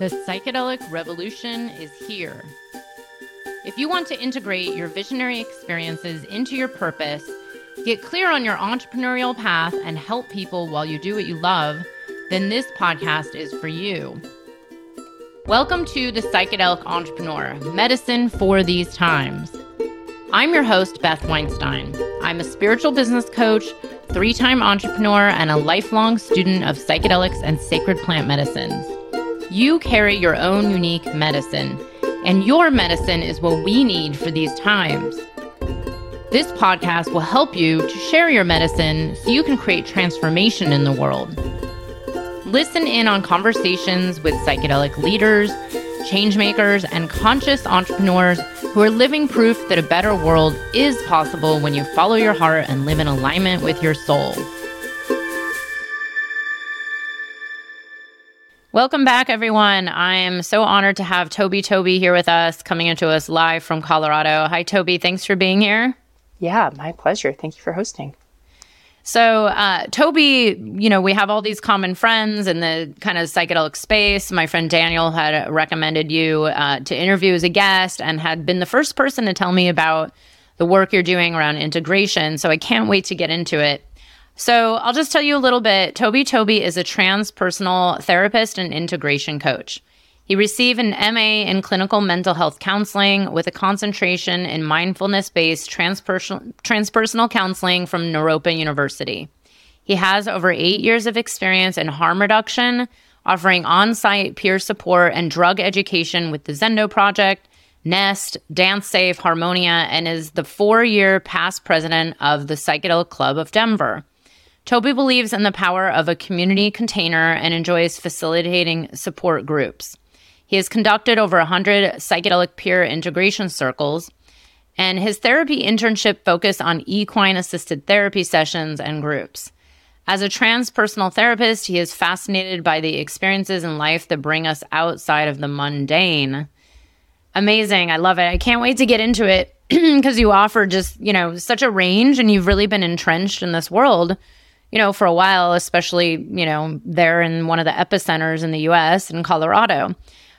The psychedelic revolution is here. If you want to integrate your visionary experiences into your purpose, get clear on your entrepreneurial path, and help people while you do what you love, then this podcast is for you. Welcome to The Psychedelic Entrepreneur Medicine for These Times. I'm your host, Beth Weinstein. I'm a spiritual business coach, three time entrepreneur, and a lifelong student of psychedelics and sacred plant medicines. You carry your own unique medicine, and your medicine is what we need for these times. This podcast will help you to share your medicine so you can create transformation in the world. Listen in on conversations with psychedelic leaders, changemakers, and conscious entrepreneurs who are living proof that a better world is possible when you follow your heart and live in alignment with your soul. Welcome back, everyone. I am so honored to have Tobey Tobey here with us, coming into us live from Colorado. Hi, Tobey. Thanks for being here. Yeah, my pleasure. Thank you for hosting. So, uh, Tobey, you know, we have all these common friends in the kind of psychedelic space. My friend Daniel had recommended you uh, to interview as a guest and had been the first person to tell me about the work you're doing around integration. So, I can't wait to get into it. So I'll just tell you a little bit. Tobey Tobey is a transpersonal therapist and integration coach. He received an MA in clinical mental health counseling with a concentration in mindfulness based transpersonal, transpersonal counseling from Naropa University. He has over eight years of experience in harm reduction, offering on site peer support and drug education with the Zendo Project, Nest, DanceSafe, Harmonia, and is the four year past president of the Psychedelic Club of Denver. Tobey believes in the power of a community container and enjoys facilitating support groups. He has conducted over 100 psychedelic peer integration circles, and his therapy internship focused on equine assisted therapy sessions and groups. As a transpersonal therapist, he is fascinated by the experiences in life that bring us outside of the mundane. Amazing. I love it. I can't wait to get into it because you offer just, you know, such a range and you've really been entrenched in this world you know, for a while, especially, you know, there in one of the epicenters in the US in Colorado.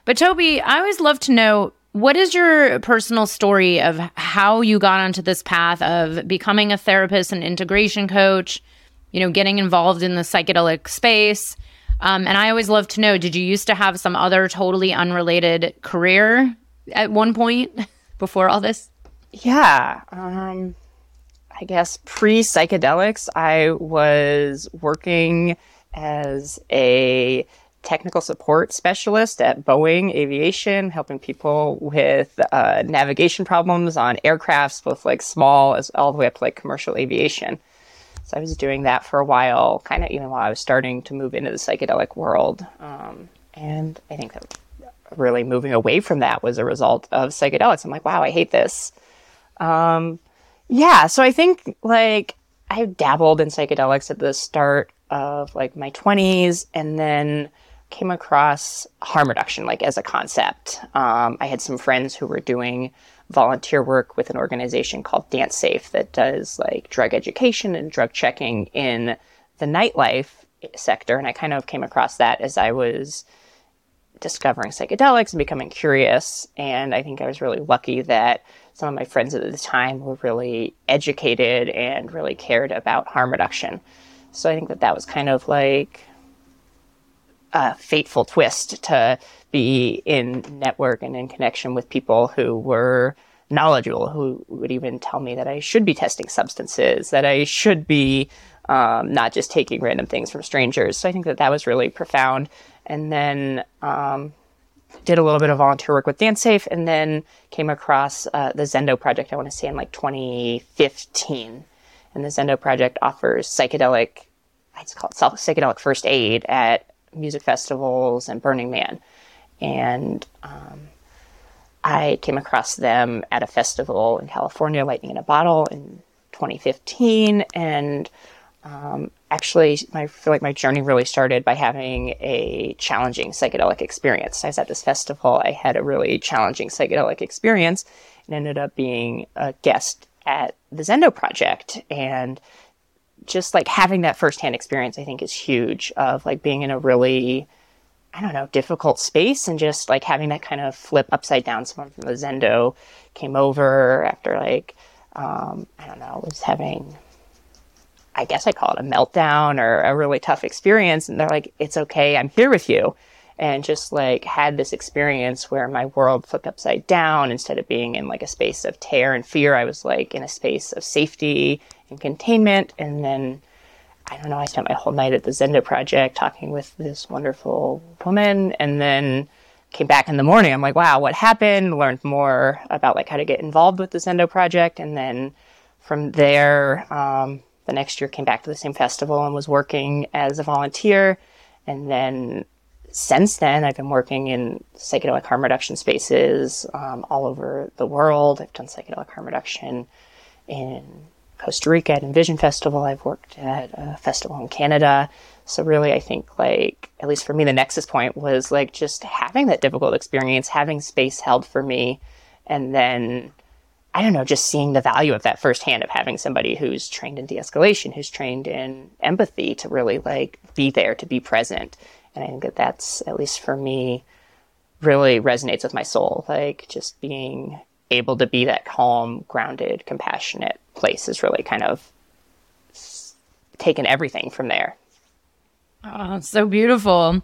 But Tobey, I always love to know what is your personal story of how you got onto this path of becoming a therapist and integration coach, you know, getting involved in the psychedelic space? Um, and I always love to know did you used to have some other totally unrelated career at one point before all this? Yeah. Um, I guess pre psychedelics, I was working as a technical support specialist at Boeing Aviation, helping people with uh, navigation problems on aircrafts, both like small as all the way up to like commercial aviation. So I was doing that for a while, kind of even while I was starting to move into the psychedelic world. Um, and I think that really moving away from that was a result of psychedelics. I'm like, wow, I hate this. Um, yeah, so I think like I dabbled in psychedelics at the start of like my 20s and then came across harm reduction like as a concept. Um, I had some friends who were doing volunteer work with an organization called DanceSafe that does like drug education and drug checking in the nightlife sector. And I kind of came across that as I was discovering psychedelics and becoming curious. And I think I was really lucky that some of my friends at the time were really educated and really cared about harm reduction. So I think that that was kind of like a fateful twist to be in network and in connection with people who were knowledgeable, who would even tell me that I should be testing substances, that I should be um, not just taking random things from strangers. So I think that that was really profound. And then um, did a little bit of volunteer work with DanceSafe, and then came across uh, the Zendo project. I want to say in like 2015, and the Zendo project offers psychedelic, I just call it psychedelic first aid at music festivals and Burning Man, and um, I came across them at a festival in California, Lightning in a Bottle, in 2015, and um, actually, I feel like my journey really started by having a challenging psychedelic experience. I was at this festival, I had a really challenging psychedelic experience and ended up being a guest at the Zendo project. And just like having that firsthand experience, I think is huge of like being in a really I don't know, difficult space and just like having that kind of flip upside down. Someone from the Zendo came over after like, um, I don't know, was having, I guess I call it a meltdown or a really tough experience. And they're like, it's okay. I'm here with you. And just like had this experience where my world flipped upside down instead of being in like a space of terror and fear. I was like in a space of safety and containment. And then I don't know, I spent my whole night at the Zendo project talking with this wonderful woman and then came back in the morning. I'm like, wow, what happened? Learned more about like how to get involved with the Zendo project. And then from there, um, the next year came back to the same festival and was working as a volunteer. And then since then, I've been working in psychedelic harm reduction spaces um, all over the world. I've done psychedelic harm reduction in Costa Rica at Envision Festival. I've worked at a festival in Canada. So really, I think like at least for me, the nexus point was like just having that difficult experience, having space held for me, and then I don't know, just seeing the value of that firsthand of having somebody who's trained in de-escalation, who's trained in empathy to really like be there, to be present. And I think that that's at least for me really resonates with my soul. Like just being able to be that calm, grounded, compassionate place is really kind of taken everything from there. Oh, so beautiful.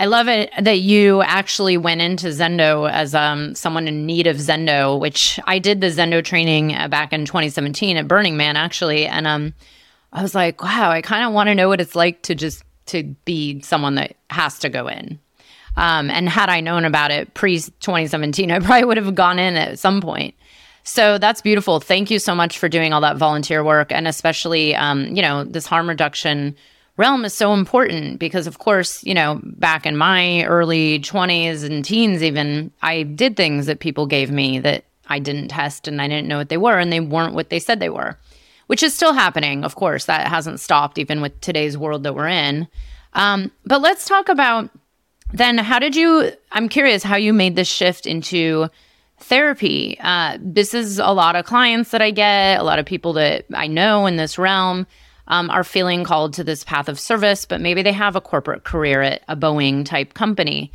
I love it that you actually went into Zendo as um, someone in need of Zendo, which I did the Zendo training uh, back in 2017 at Burning Man, actually. And um, I was like, wow, I kind of want to know what it's like to just to be someone that has to go in. Um, and had I known about it pre 2017, I probably would have gone in at some point. So that's beautiful. Thank you so much for doing all that volunteer work. And especially, um, you know, this harm reduction realm is so important because, of course, you know, back in my early 20s and teens, even, I did things that people gave me that I didn't test and I didn't know what they were and they weren't what they said they were, which is still happening. Of course, that hasn't stopped even with today's world that we're in. Um, but let's talk about then how did you i'm curious how you made this shift into therapy uh, this is a lot of clients that i get a lot of people that i know in this realm um, are feeling called to this path of service but maybe they have a corporate career at a boeing type company.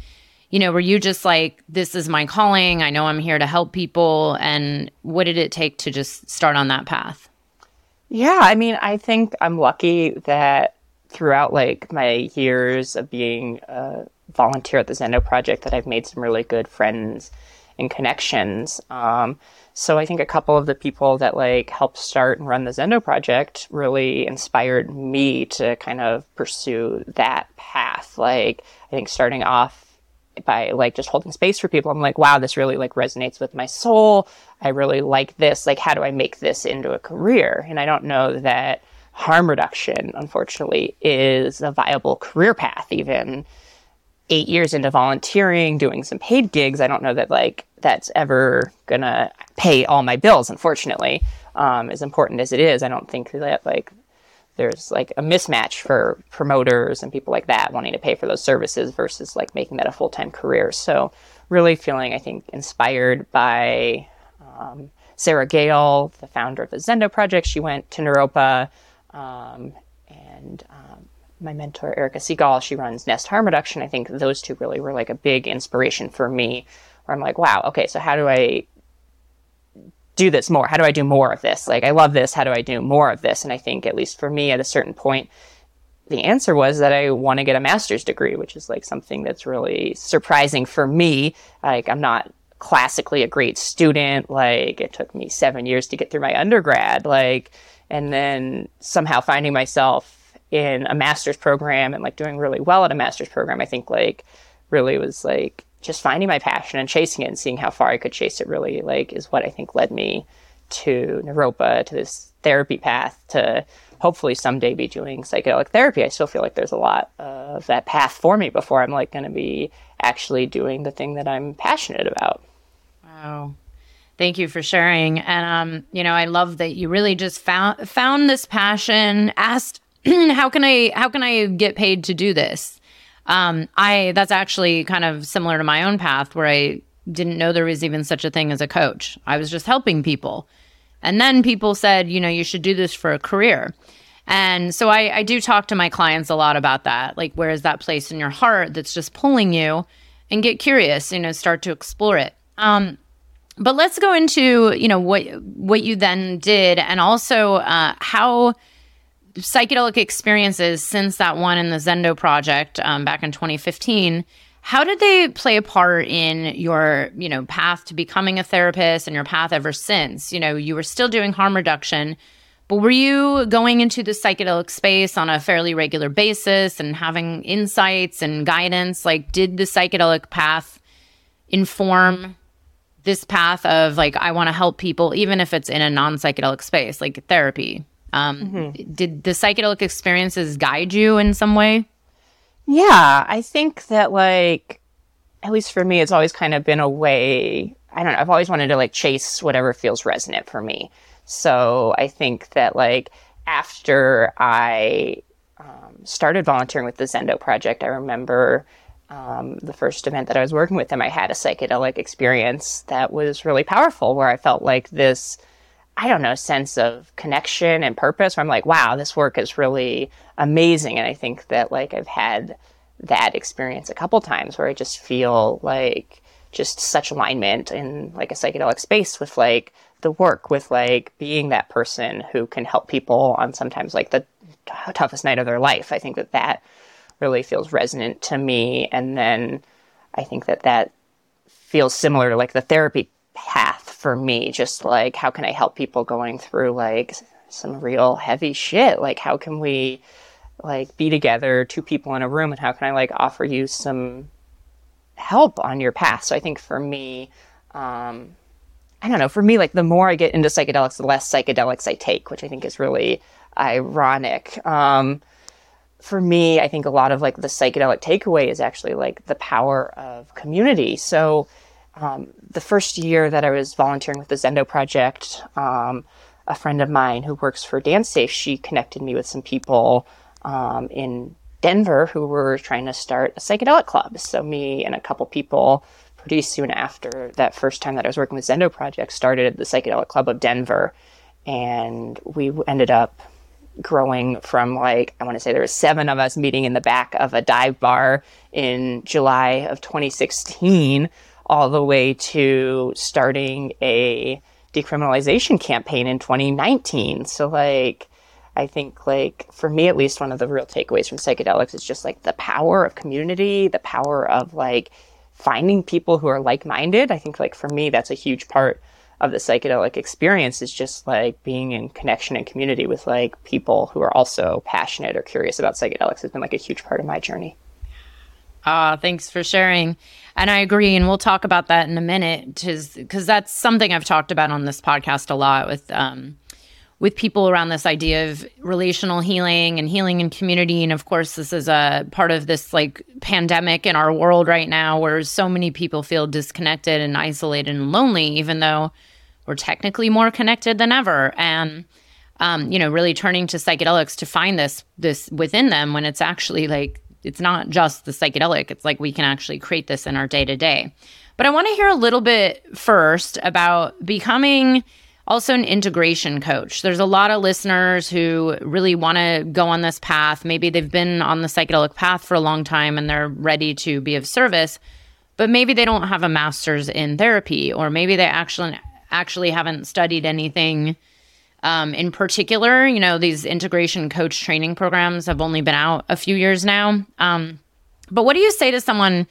You know were you just like this is my calling. I know i'm here to help people. And what did it take to just start on that path? Yeah i mean i think i'm lucky that throughout like my years of being a volunteer at the Zendo project that I've made some really good friends and connections. Um, so I think a couple of the people that like helped start and run the Zendo project really inspired me to kind of pursue that path. Like I think starting off by like just holding space for people, I'm like, wow, this really like resonates with my soul. I really like this. Like, how do I make this into a career? And I don't know that harm reduction, unfortunately, is a viable career path, even eight years into volunteering, doing some paid gigs, I don't know that like that's ever gonna pay all my bills. Unfortunately, um, as important as it is, I don't think that like there's like a mismatch for promoters and people like that wanting to pay for those services versus like making that a full time career. So really feeling, I think, inspired by um, Sara Gael, the founder of the Zendo project. She went to Naropa um, and um, my mentor Erica Segal, she runs Nest Harm Reduction. I think those two really were like a big inspiration for me. Where I'm like, wow, okay, so how do I do this more? How do I do more of this? Like, I love this. How do I do more of this? And I think, at least for me, at a certain point, the answer was that I want to get a master's degree, which is like something that's really surprising for me. Like, I'm not classically a great student. Like, it took me seven years to get through my undergrad. Like, and then somehow finding myself in a master's program and like doing really well at a master's program, I think like really was like just finding my passion and chasing it and seeing how far I could chase it really like is what I think led me to Naropa, to this therapy path, to hopefully someday be doing psychedelic therapy. I still feel like there's a lot of that path for me before I'm like going to be actually doing the thing that I'm passionate about. Wow. Thank you for sharing. And um, you know, I love that you really just found found this passion, asked how can I how can I get paid to do this? Um, I that's actually kind of similar to my own path where I didn't know there was even such a thing as a coach. I was just helping people. And then people said, you know, you should do this for a career. And so I, I do talk to my clients a lot about that. Like, where is that place in your heart that's just pulling you and get curious, you know, start to explore it. Um, but let's go into, you know, what, what you then did and also uh, how psychedelic experiences since that one in the Zendo project um, back in 2015 how did they play a part in your, you know, path to becoming a therapist and your path ever since? You know, you were still doing harm reduction, but were you going into the psychedelic space on a fairly regular basis and having insights and guidance? Like, did the psychedelic path inform this path of like, I want to help people, even if it's in a non psychedelic space, like therapy? Um, mm-hmm. Did the psychedelic experiences guide you in some way? Yeah, I think that like at least for me it's always kind of been a way I don't know, I've always wanted to like chase whatever feels resonant for me. So I think that like after I um, started volunteering with the Zendo project, I remember um, the first event that I was working with them, I had a psychedelic experience that was really powerful where I felt like this I don't know, sense of connection and purpose where I'm like, wow, this work is really amazing. And I think that like I've had that experience a couple times where I just feel like just such alignment in like a psychedelic space with like the work with like being that person who can help people on sometimes like the t- toughest night of their life. I think that that really feels resonant to me. And then I think that that feels similar to like the therapy path for me. Just like, how can I help people going through like some real heavy shit? Like, how can we like be together, two people in a room, and how can I like offer you some help on your path? So I think for me, um, I don't know, for me, like the more I get into psychedelics, the less psychedelics I take, which I think is really ironic. Um, for me, I think a lot of like the psychedelic takeaway is actually like the power of community. So um, the first year that I was volunteering with the Zendo Project, um, a friend of mine who works for DanceSafe, she connected me with some people um, in Denver who were trying to start a psychedelic club. So me and a couple people pretty soon after that first time that I was working with Zendo Project started the Psychedelic Club of Denver. And we ended up growing from like, I want to say there were seven of us meeting in the back of a dive bar in July of 2016 all the way to starting a decriminalization campaign in 2019. So like I think like for me at least one of the real takeaways from psychedelics is just like the power of community, the power of like finding people who are like-minded. I think like for me that's a huge part of the psychedelic experience is just like being in connection and community with like people who are also passionate or curious about psychedelics has been like a huge part of my journey. Ah, thanks for sharing. And I agree, and we'll talk about that in a minute, because that's something I've talked about on this podcast a lot with um, with people around this idea of relational healing and healing in community. And of course, this is a part of this like pandemic in our world right now, where so many people feel disconnected and isolated and lonely, even though we're technically more connected than ever. And um, you know, really turning to psychedelics to find this this within them when it's actually like it's not just the psychedelic. It's like we can actually create this in our day to day. But I want to hear a little bit first about becoming also an integration coach. There's a lot of listeners who really want to go on this path. Maybe they've been on the psychedelic path for a long time and they're ready to be of service, but maybe they don't have a master's in therapy or maybe they actually actually haven't studied anything um, in particular, you know, these integration coach training programs have only been out a few years now. Um, but what do you say to someone,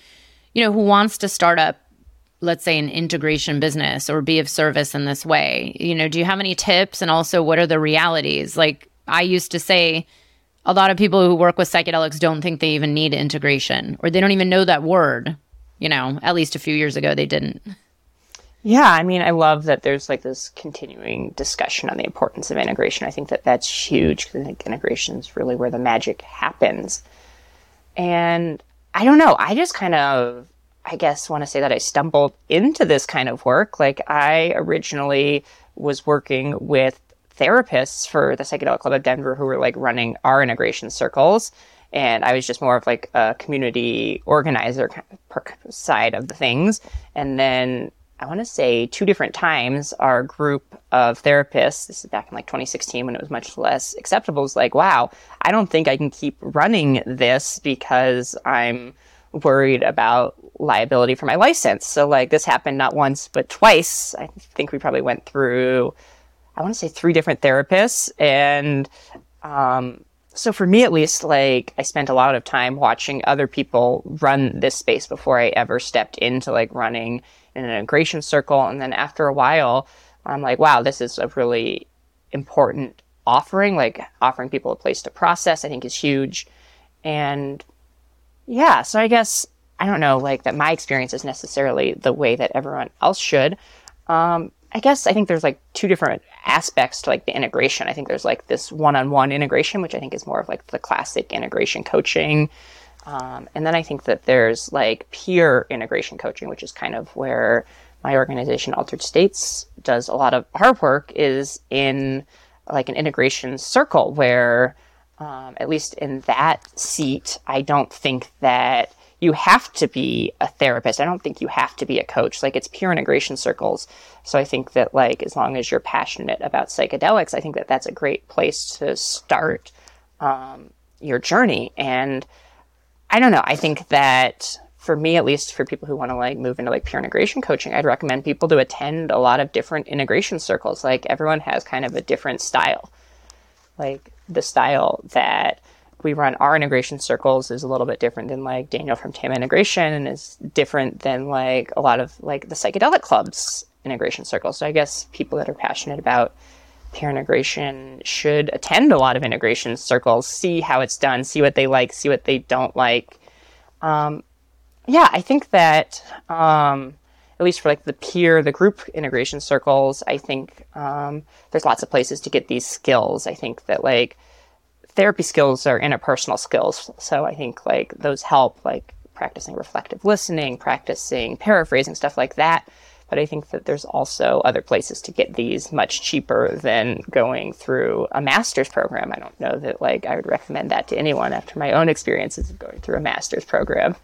you know, who wants to start up, let's say, an integration business or be of service in this way? You know, do you have any tips? And also, what are the realities? Like I used to say, a lot of people who work with psychedelics don't think they even need integration or they don't even know that word. You know, at least a few years ago, they didn't. Yeah, I mean, I love that there's like this continuing discussion on the importance of integration. I think that that's huge because I think integration is really where the magic happens. And I don't know, I just kind of, I guess, want to say that I stumbled into this kind of work. Like, I originally was working with therapists for the Psychedelic Club of Denver who were like running our integration circles. And I was just more of like a community organizer kind of side of the things. And then I want to say two different times, our group of therapists, this is back in like 2016 when it was much less acceptable, was like, wow, I don't think I can keep running this because I'm worried about liability for my license. So, like, this happened not once, but twice. I think we probably went through, I want to say three different therapists. And, um, so for me at least, like I spent a lot of time watching other people run this space before I ever stepped into like running in an integration circle. And then after a while, I'm like, wow, this is a really important offering. Like offering people a place to process, I think is huge. And yeah, so I guess I don't know, like that my experience is necessarily the way that everyone else should. Um, I guess I think there's like two different aspects to like the integration. I think there's like this one-on-one integration, which I think is more of like the classic integration coaching um, and then I think that there's like peer integration coaching, which is kind of where my organization, Altered States, does a lot of our work is in like an integration circle where, um, at least in that seat, I don't think that you have to be a therapist. I don't think you have to be a coach. Like it's peer integration circles. So I think that like as long as you're passionate about psychedelics, I think that that's a great place to start um, your journey. And I don't know. I think that for me, at least for people who want to like move into like peer integration coaching, I'd recommend people to attend a lot of different integration circles. Like everyone has kind of a different style. Like the style that we run our integration circles is a little bit different than like Daniel from TAM Integration and is different than like a lot of like the psychedelic clubs integration circles. So I guess people that are passionate about peer integration should attend a lot of integration circles, see how it's done, see what they like, see what they don't like. Um, yeah, I think that um, at least for like the peer, the group integration circles, I think um, there's lots of places to get these skills. I think that like therapy skills are interpersonal skills, so I think like those help, like practicing reflective listening, practicing paraphrasing, stuff like that but I think that there's also other places to get these much cheaper than going through a master's program. I don't know that like I would recommend that to anyone after my own experiences of going through a master's program.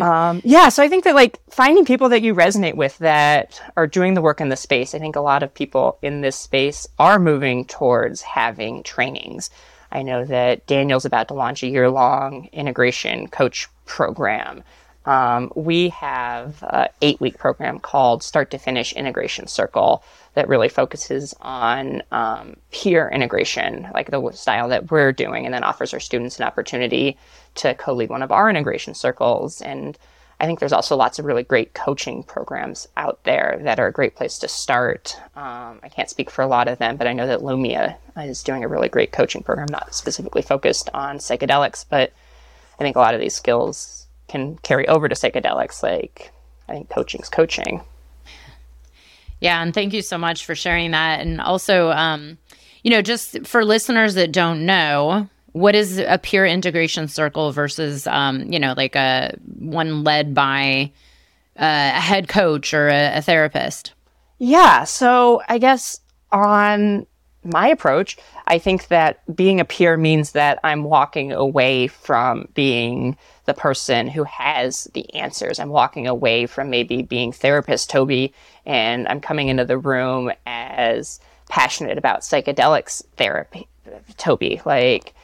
Um, yeah, so I think that like finding people that you resonate with that are doing the work in the space. I think a lot of people in this space are moving towards having trainings. I know that Daniel's about to launch a year long integration coach program um, we have an eight week program called Start to Finish Integration Circle that really focuses on um, peer integration, like the style that we're doing, and then offers our students an opportunity to co lead one of our integration circles. And I think there's also lots of really great coaching programs out there that are a great place to start. Um, I can't speak for a lot of them, but I know that Lumia is doing a really great coaching program, not specifically focused on psychedelics, but I think a lot of these skills can carry over to psychedelics. Like, I think coaching's coaching. Yeah, and thank you so much for sharing that. And also, um, you know, just for listeners that don't know, what is a peer integration circle versus, um, you know, like a one led by a head coach or a, a therapist? Yeah, so I guess on my approach, I think that being a peer means that I'm walking away from being the person who has the answers. I'm walking away from maybe being therapist Tobey and I'm coming into the room as passionate about psychedelics therapy Tobey. Like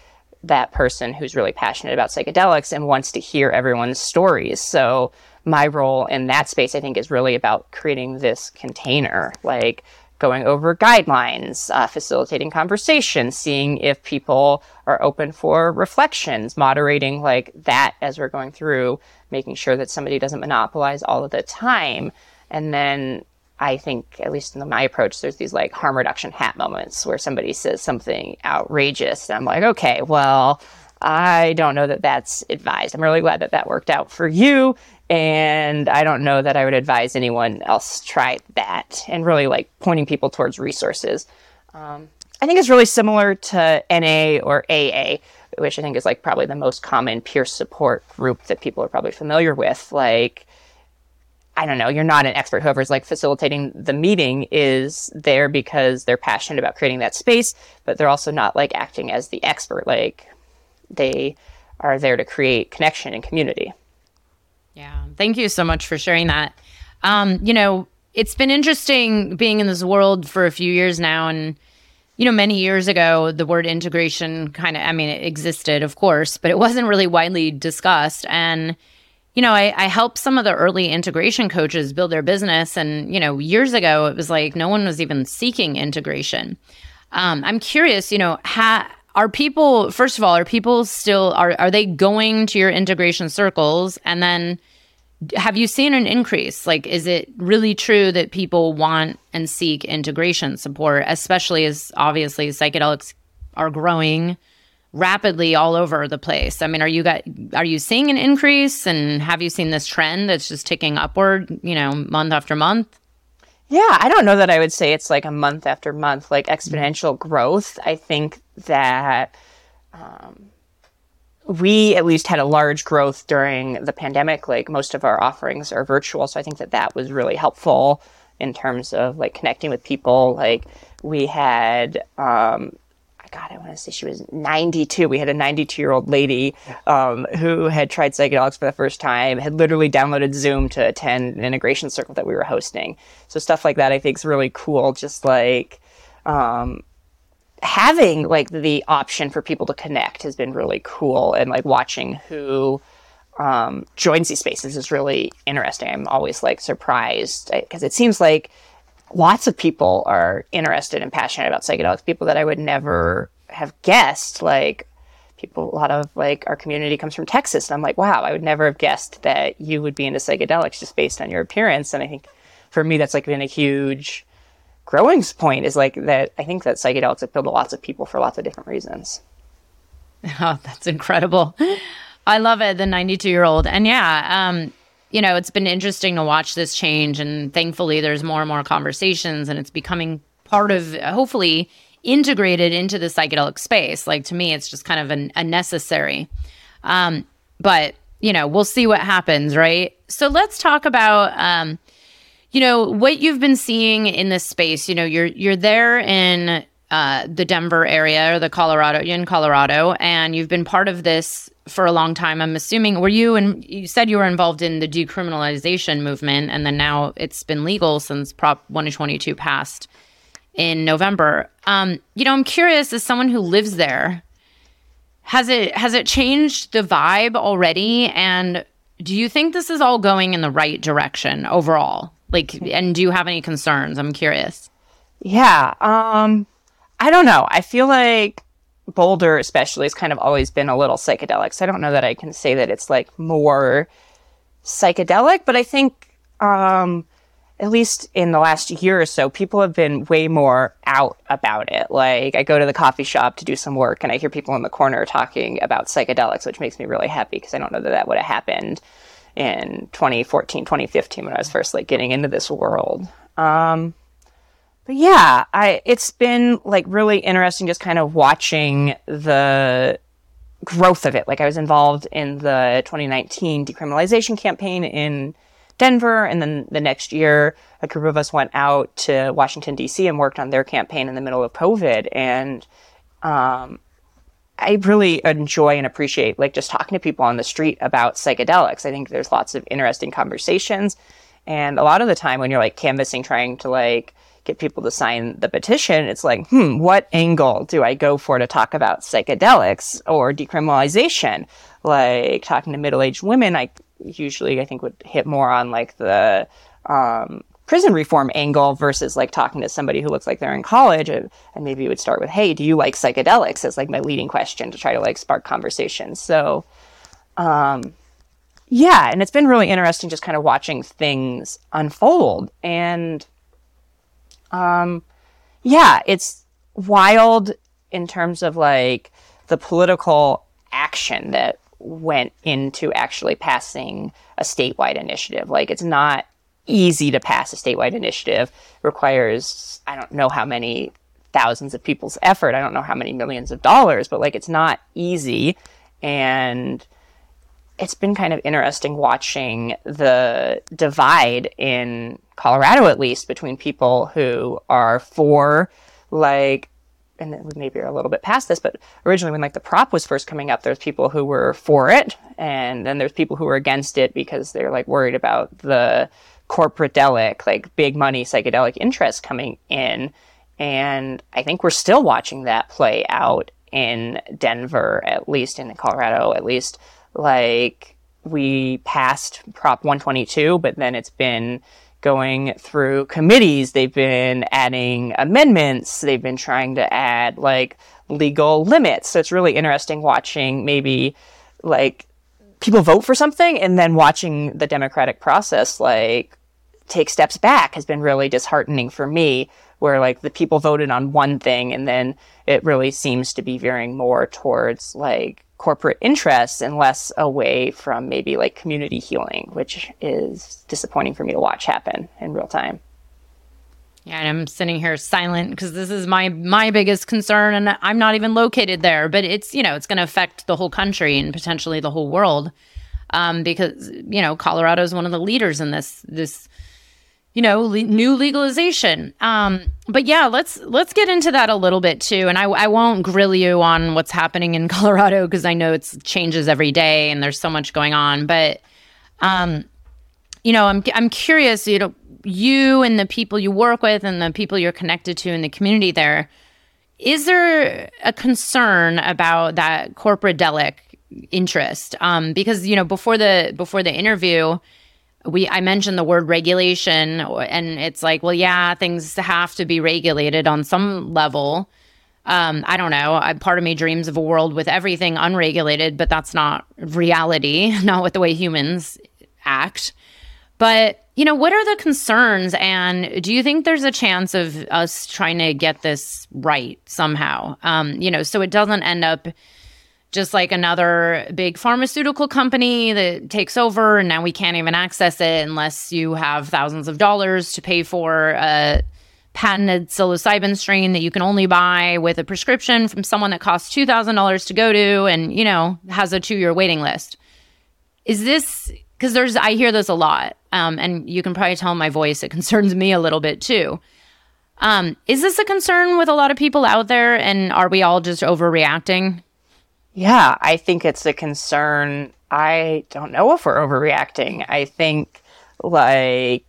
that person who's really passionate about psychedelics and wants to hear everyone's stories. So my role in that space, I think, is really about creating this container. Like going over guidelines, uh, facilitating conversation, seeing if people are open for reflections, moderating like that as we're going through, making sure that somebody doesn't monopolize all of the time. And then I think, at least in my approach, there's these like harm reduction hat moments where somebody says something outrageous. And I'm like, okay, well, I don't know that that's advised. I'm really glad that that worked out for you. And I don't know that I would advise anyone else try that and really like pointing people towards resources. Um, I think it's really similar to NA or AA, which I think is like probably the most common peer support group that people are probably familiar with. Like, I don't know, you're not an expert. Whoever's like facilitating the meeting is there because they're passionate about creating that space, but they're also not like acting as the expert. Like, they are there to create connection and community. Yeah. Thank you so much for sharing that. Um, you know, it's been interesting being in this world for a few years now and you know, many years ago, the word integration kind of, I mean, it existed, of course, but it wasn't really widely discussed. And, you know, I, I helped some of the early integration coaches build their business. And, you know, years ago, it was like no one was even seeking integration. Um, I'm curious, you know, ha- are people, first of all, are people still, are, are they going to your integration circles? And then, have you seen an increase? Like, is it really true that people want and seek integration support, especially as obviously psychedelics are growing rapidly all over the place? I mean, are you got are you seeing an increase, and have you seen this trend that's just ticking upward? You know, month after month. Yeah, I don't know that I would say it's like a month after month, like exponential growth. I think that. Um, we at least had a large growth during the pandemic. Like most of our offerings are virtual. So I think that that was really helpful in terms of like connecting with people. Like we had, um, God, I want to say she was 92. We had a 92 year old lady um, who had tried psychedelics for the first time, had literally downloaded Zoom to attend an integration circle that we were hosting. So stuff like that I think is really cool. Just like, um, having like the option for people to connect has been really cool and like watching who um, joins these spaces is really interesting. I'm always like surprised because it seems like lots of people are interested and passionate about psychedelics. People that I would never have guessed, like people, a lot of like our community comes from Texas, and I'm like, wow, I would never have guessed that you would be into psychedelics just based on your appearance. And I think for me, that's like been a huge growing point is like that I think that psychedelics appeal to lots of people for lots of different reasons. Oh, that's incredible. I love it, the 92 year old. And yeah, um, you know, it's been interesting to watch this change. And thankfully, there's more and more conversations, and it's becoming part of, hopefully, integrated into the psychedelic space. Like to me, it's just kind of an, a necessary. Um, but, you know, we'll see what happens, right? So let's talk about. Um, you know what you've been seeing in this space you know you're you're there in uh, the denver area or the colorado in colorado and you've been part of this for a long time i'm assuming were you and you said you were involved in the decriminalization movement and then now it's been legal since prop 122 passed in november um, you know i'm curious as someone who lives there has it has it changed the vibe already and do you think this is all going in the right direction overall like, and do you have any concerns? I'm curious. Yeah. Um, I don't know. I feel like Boulder, especially, has kind of always been a little psychedelic. So I don't know that I can say that it's like more psychedelic, but I think, um, at least in the last year or so, people have been way more out about it. Like, I go to the coffee shop to do some work and I hear people in the corner talking about psychedelics, which makes me really happy because I don't know that that would have happened in 2014, 2015 when I was first like getting into this world. Um, but yeah, I it's been like really interesting just kind of watching the growth of it. Like I was involved in the 2019 decriminalization campaign in Denver, and then the next year, a group of us went out to Washington D.C. and worked on their campaign in the middle of COVID, and um, I really enjoy and appreciate like just talking to people on the street about psychedelics. I think there's lots of interesting conversations. And a lot of the time when you're like canvassing, trying to like get people to sign the petition, it's like, hmm, what angle do I go for to talk about psychedelics or decriminalization? Like talking to middle aged women, I usually I think would hit more on like the um, prison reform angle versus like talking to somebody who looks like they're in college and, maybe you would start with hey do you like psychedelics? As like my leading question to try to like spark conversations so um yeah and it's been really interesting just kind of watching things unfold. And um yeah it's wild in terms of like the political action that went into actually passing a statewide initiative like it's not easy to pass a statewide initiative. requires, I don't know how many thousands of people's effort. I don't know how many millions of dollars, but like it's not easy. And it's been kind of interesting watching the divide in Colorado, at least, between people who are for like and then maybe are a little bit past this, but originally when like the prop was first coming up, there's people who were for it, and then there's people who were against it because they're like worried about the corporate delic, like big money psychedelic interest coming in. And I think we're still watching that play out in Denver, at least in Colorado, at least like we passed Prop 122, but then it's been going through committees. They've been adding amendments. They've been trying to add like legal limits. So it's really interesting watching maybe like people vote for something and then watching the democratic process like take steps back has been really disheartening for me where like the people voted on one thing and then it really seems to be veering more towards like corporate interests and less away from maybe like community healing, which is disappointing for me to watch happen in real time. Yeah, and I'm sitting here silent because this is my my biggest concern, and I'm not even located there. But it's you know it's going to affect the whole country and potentially the whole world, um, because you know Colorado is one of the leaders in this this you know le- new legalization. Um, but yeah, let's let's get into that a little bit too. And I I won't grill you on what's happening in Colorado because I know it changes every day and there's so much going on. But um, you know, I'm I'm curious. You know you and the people you work with and the people you're connected to in the community there is there a concern about that corporate delic interest um, because you know before the before the interview we i mentioned the word regulation and it's like well yeah things have to be regulated on some level um, i don't know I, part of me dreams of a world with everything unregulated but that's not reality not with the way humans act but you know, what are the concerns? And do you think there's a chance of us trying to get this right somehow? Um, you know, so it doesn't end up just like another big pharmaceutical company that takes over and now we can't even access it unless you have thousands of dollars to pay for a patented psilocybin strain that you can only buy with a prescription from someone that costs $2,000 to go to and, you know, has a two year waiting list. Is this because there's I hear this a lot, um, and you can probably tell my voice it concerns me a little bit too. Um, is this a concern with a lot of people out there, and are we all just overreacting? Yeah, I think it's a concern. I don't know if we're overreacting. I think, like,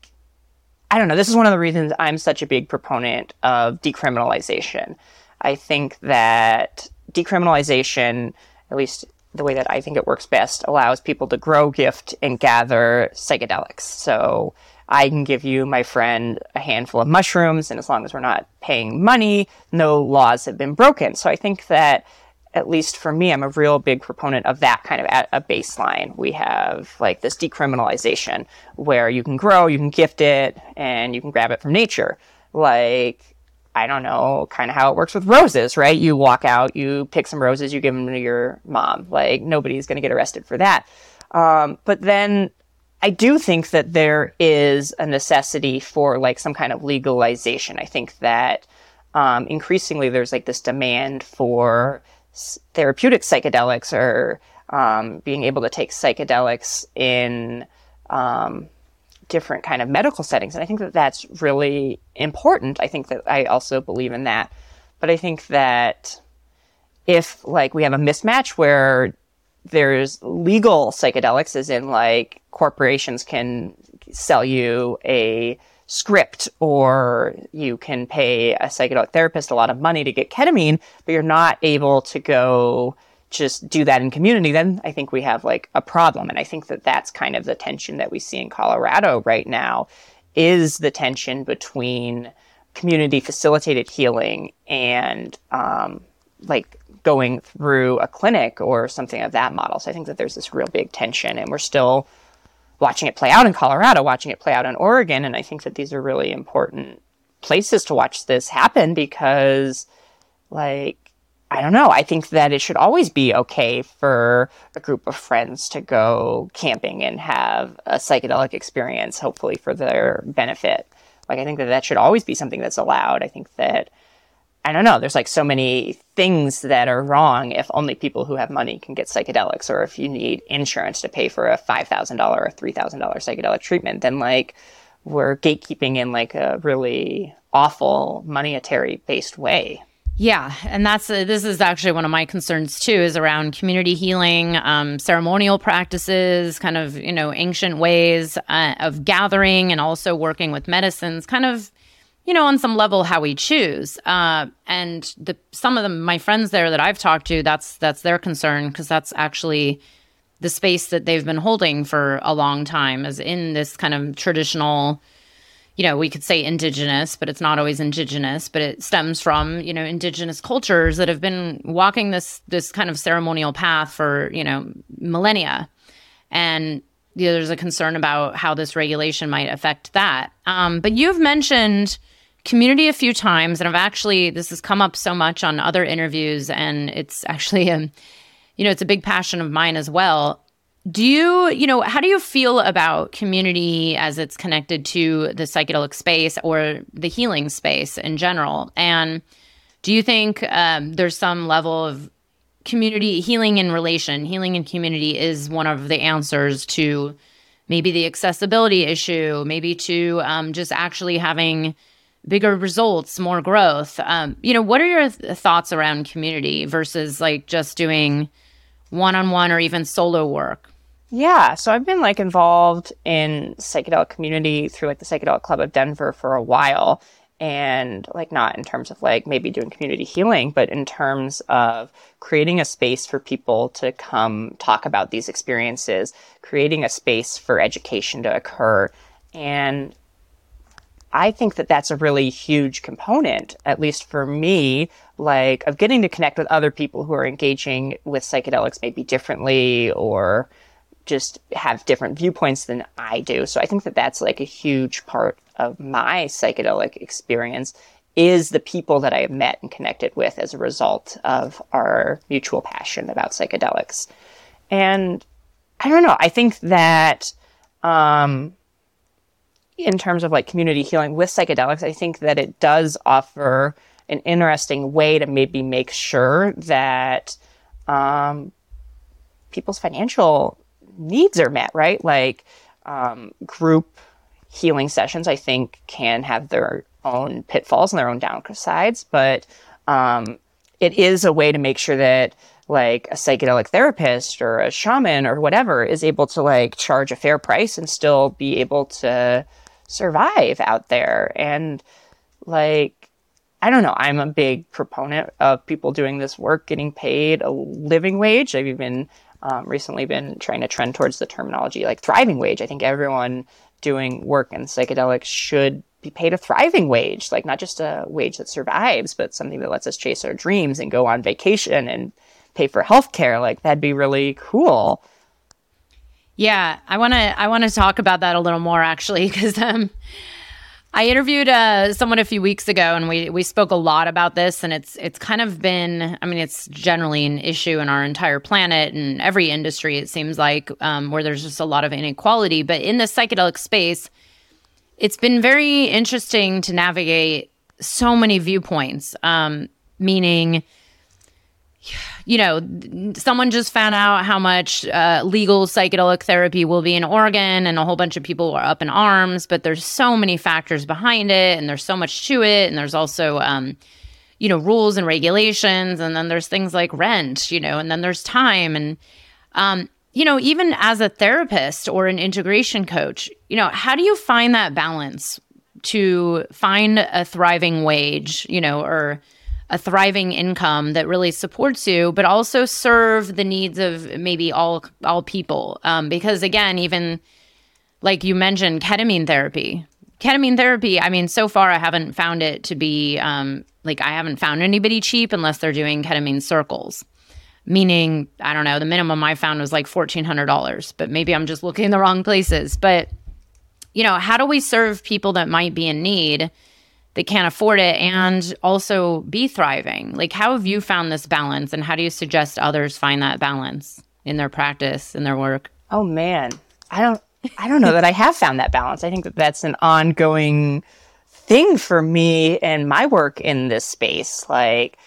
I don't know. This is one of the reasons I'm such a big proponent of decriminalization. I think that decriminalization, at least the way that I think it works best allows people to grow, gift, and gather psychedelics. So I can give you, my friend, a handful of mushrooms, and as long as we're not paying money, no laws have been broken. So I think that, at least for me, I'm a real big proponent of that kind of at a baseline. We have like this decriminalization where you can grow, you can gift it, and you can grab it from nature. Like, I don't know, kind of how it works with roses, right? You walk out, you pick some roses, you give them to your mom. Like nobody's going to get arrested for that. Um, but then I do think that there is a necessity for like some kind of legalization. I think that um, increasingly there's like this demand for therapeutic psychedelics or um, being able to take psychedelics in um, different kind of medical settings. And I think that that's really important. I think that I also believe in that. But I think that if like we have a mismatch where there's legal psychedelics, as in like corporations can sell you a script or you can pay a psychedelic therapist a lot of money to get ketamine, but you're not able to go just do that in community, then I think we have like a problem. And I think that that's kind of the tension that we see in Colorado right now is the tension between community facilitated healing and um, like going through a clinic or something of that model. So I think that there's this real big tension, and we're still watching it play out in Colorado, watching it play out in Oregon. And I think that these are really important places to watch this happen because, like, I don't know. I think that it should always be okay for a group of friends to go camping and have a psychedelic experience, hopefully for their benefit. Like, I think that that should always be something that's allowed. I think that, I don't know, there's like so many things that are wrong if only people who have money can get psychedelics, or if you need insurance to pay for a $5,000 or $3,000 psychedelic treatment, then like we're gatekeeping in like a really awful monetary based way. Yeah, and that's uh, this is actually one of my concerns too is around community healing, um, ceremonial practices, kind of you know ancient ways uh, of gathering and also working with medicines, kind of you know on some level how we choose. Uh, and the some of them, my friends there that I've talked to, that's that's their concern because that's actually the space that they've been holding for a long time, is in this kind of traditional you know, we could say indigenous, but it's not always indigenous, but it stems from, you know, indigenous cultures that have been walking this this kind of ceremonial path for, you know, millennia. And you know, there's a concern about how this regulation might affect that. Um, but you've mentioned community a few times, and I've actually this has come up so much on other interviews, and it's actually a, you know, it's a big passion of mine as well do you, you know, how do you feel about community as it's connected to the psychedelic space or the healing space in general? And do you think um, there's some level of community healing in relation, healing in community is one of the answers to maybe the accessibility issue, maybe to um, just actually having bigger results, more growth? Um, you know, what are your th- thoughts around community versus like just doing one on one or even solo work? Yeah, so I've been like involved in psychedelic community through like the Psychedelic Club of Denver for a while and like not in terms of like maybe doing community healing, but in terms of creating a space for people to come talk about these experiences, creating a space for education to occur. And I think that that's a really huge component, at least for me, like of getting to connect with other people who are engaging with psychedelics maybe differently or just have different viewpoints than I do. So I think that that's like a huge part of my psychedelic experience is the people that I have met and connected with as a result of our mutual passion about psychedelics. And I don't know, I think that um, in terms of like community healing with psychedelics, I think that it does offer an interesting way to maybe make sure that um, people's financial needs are met, right? Like um, group healing sessions, I think, can have their own pitfalls and their own downsides, but um, it is a way to make sure that like a psychedelic therapist or a shaman or whatever is able to like charge a fair price and still be able to survive out there and like I don't know. I'm a big proponent of people doing this work getting paid a living wage. I've even um, recently been trying to trend towards the terminology like thriving wage. I think everyone doing work in psychedelics should be paid a thriving wage, like not just a wage that survives, but something that lets us chase our dreams and go on vacation and pay for healthcare. Like that'd be really cool. Yeah, I want to I want to talk about that a little more actually because um I interviewed uh, someone a few weeks ago, and we we spoke a lot about this. And it's it's kind of been, I mean, it's generally an issue in our entire planet and every industry. It seems like um, where there's just a lot of inequality. But in the psychedelic space, it's been very interesting to navigate so many viewpoints. Um, meaning, you know, someone just found out how much uh, legal psychedelic therapy will be in Oregon, and a whole bunch of people are up in arms. But there's so many factors behind it, and there's so much to it, and there's also, um, you know, rules and regulations, and then there's things like rent, you know, and then there's time, and um, you know, even as a therapist or an integration coach, you know, how do you find that balance to find a thriving wage, you know, or a thriving income that really supports you, but also serve the needs of maybe all all people. Um, because again, even like you mentioned, ketamine therapy. Ketamine therapy. I mean, so far I haven't found it to be um, like I haven't found anybody cheap unless they're doing ketamine circles. Meaning, I don't know, the minimum I found was like fourteen hundred dollars, but maybe I'm just looking in the wrong places. But you know, how do we serve people that might be in need? They can't afford it and also be thriving. Like, how have you found this balance and how do you suggest others find that balance in their practice, in their work? Oh, man. I don't. I don't know that I have found that balance. I think that that's an ongoing thing for me and my work in this space. Like,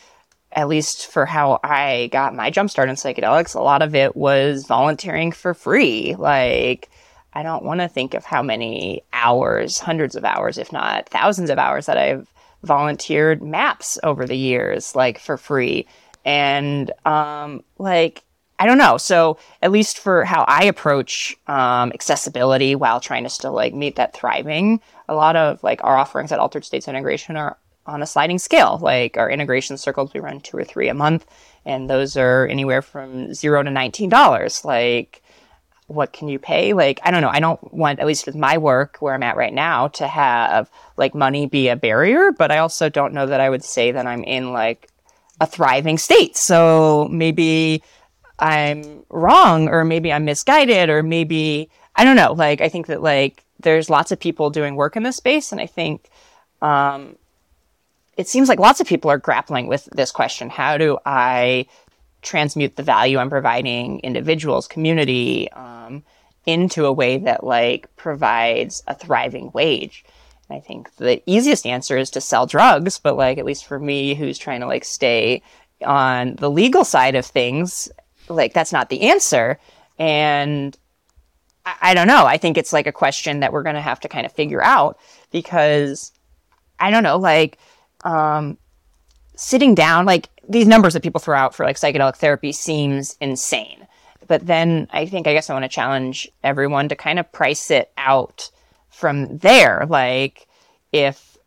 at least for how I got my jumpstart in psychedelics, a lot of it was volunteering for free. Like, I don't want to think of how many hours, hundreds of hours, if not thousands of hours that I've volunteered MAPS over the years, like for free. And um, like, I don't know. So at least for how I approach um, accessibility while trying to still like meet that thriving, a lot of like our offerings at Altered States Integration are on a sliding scale. Like our integration circles, we run two or three a month, and those are anywhere from zero to nineteen dollars. Like what can you pay? Like, I don't know. I don't want, at least with my work where I'm at right now, to have like money be a barrier, but I also don't know that I would say that I'm in like a thriving state. So maybe I'm wrong, or maybe I'm misguided, or maybe, I don't know. Like, I think that like there's lots of people doing work in this space, and I think, um, it seems like lots of people are grappling with this question. How do I transmute the value I'm providing individuals, community, um, into a way that like provides a thriving wage. And I think the easiest answer is to sell drugs, but like at least for me, who's trying to like stay on the legal side of things, like that's not the answer. And I, I don't know. I think it's like a question that we're going to have to kind of figure out because I don't know, like, um, sitting down, like these numbers that people throw out for like psychedelic therapy seems insane. But then I think I guess I want to challenge everyone to kind of price it out from there. Like if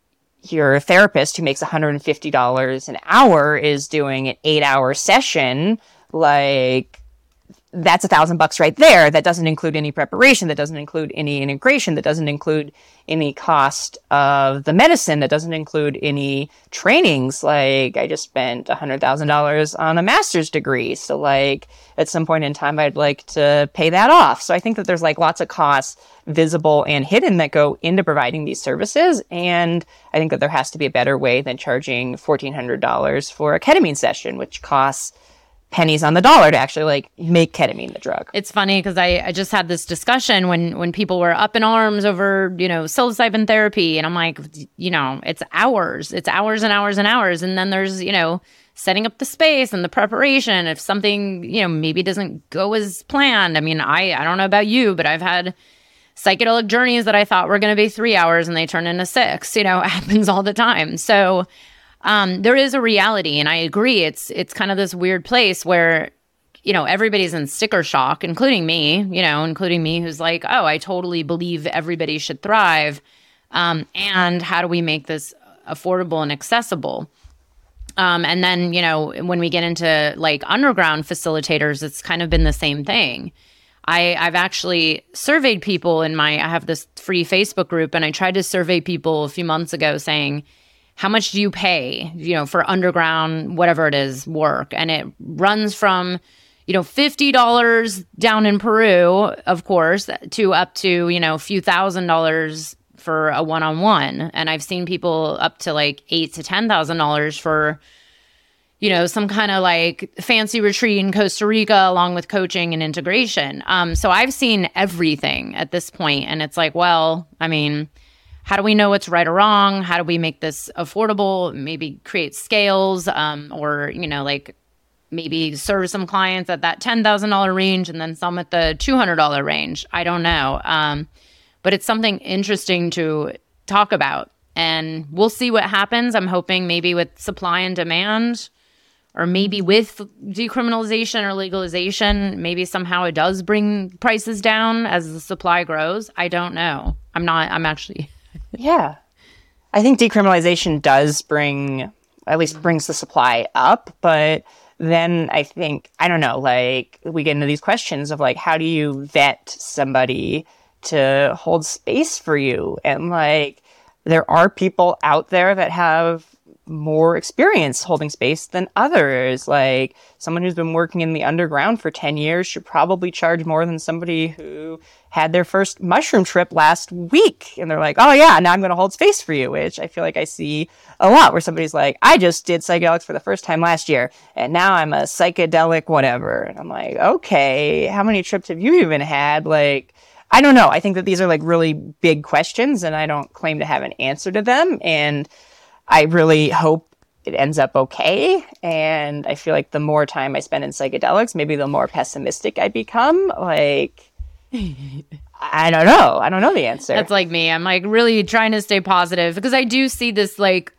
your therapist who makes $150 an hour is doing an eight hour session, like that's a thousand bucks right there. That doesn't include any preparation. That doesn't include any integration. That doesn't include any cost of the medicine. That doesn't include any trainings. Like I just spent a hundred thousand dollars on a master's degree. So like at some point in time, I'd like to pay that off. So I think that there's like lots of costs visible and hidden that go into providing these services. And I think that there has to be a better way than charging $1,400 for a ketamine session, which costs pennies on the dollar to actually like make ketamine the drug. It's funny because I, I just had this discussion when when people were up in arms over you know psilocybin therapy, and I'm like, you know, it's hours, it's hours and hours and hours, and then there's you know setting up the space and the preparation. If something you know maybe doesn't go as planned, I mean, I I don't know about you, but I've had psychedelic journeys that I thought were going to be three hours and they turn into six. You know, happens all the time. So um, there is a reality, and I agree. It's it's kind of this weird place where you know everybody's in sticker shock, including me. You know, including me, who's like, oh, I totally believe everybody should thrive. Um, and how do we make this affordable and accessible? Um, and then, you know, when we get into like underground facilitators, it's kind of been the same thing. I, I've actually surveyed people in my, I have this free Facebook group, and I tried to survey people a few months ago saying, how much do you pay, you know, for underground, whatever it is, work? And it runs from, you know, $50 down in Peru, of course, to up to, you know, a few thousand dollars for a one on one. And I've seen people up to like eight to $10,000 for, you know, some kind of like fancy retreat in Costa Rica along with coaching and integration. Um, so I've seen everything at this point, And it's like, well, I mean, how do we know what's right or wrong? How do we make this affordable? Maybe create scales, um, or you know, like maybe serve some clients at that ten thousand dollar range and then some at the two hundred dollar range. I don't know, um, but it's something interesting to talk about, and we'll see what happens. I'm hoping maybe with supply and demand. Or maybe with decriminalization or legalization, maybe somehow it does bring prices down as the supply grows. I don't know. I'm not, I'm actually yeah. I think decriminalization does bring, at least brings the supply up, but then I think, I don't know, like we get into these questions of like, how do you vet somebody to hold space for you? And like, there are people out there that have more experience holding space than others. Like someone who's been working in the underground for 10 years should probably charge more than somebody who had their first mushroom trip last week. And they're like, oh yeah, now I'm going to hold space for you, which I feel like I see a lot where somebody's like, I just did psychedelics for the first time last year and now I'm a psychedelic whatever. And I'm like, okay, how many trips have you even had? Like, I don't know. I think that these are like really big questions and I don't claim to have an answer to them. And I really hope it ends up okay. And I feel like the more time I spend in psychedelics, maybe the more pessimistic I become. Like, I don't know. I don't know the answer. That's like me. I'm like really trying to stay positive because I do see this like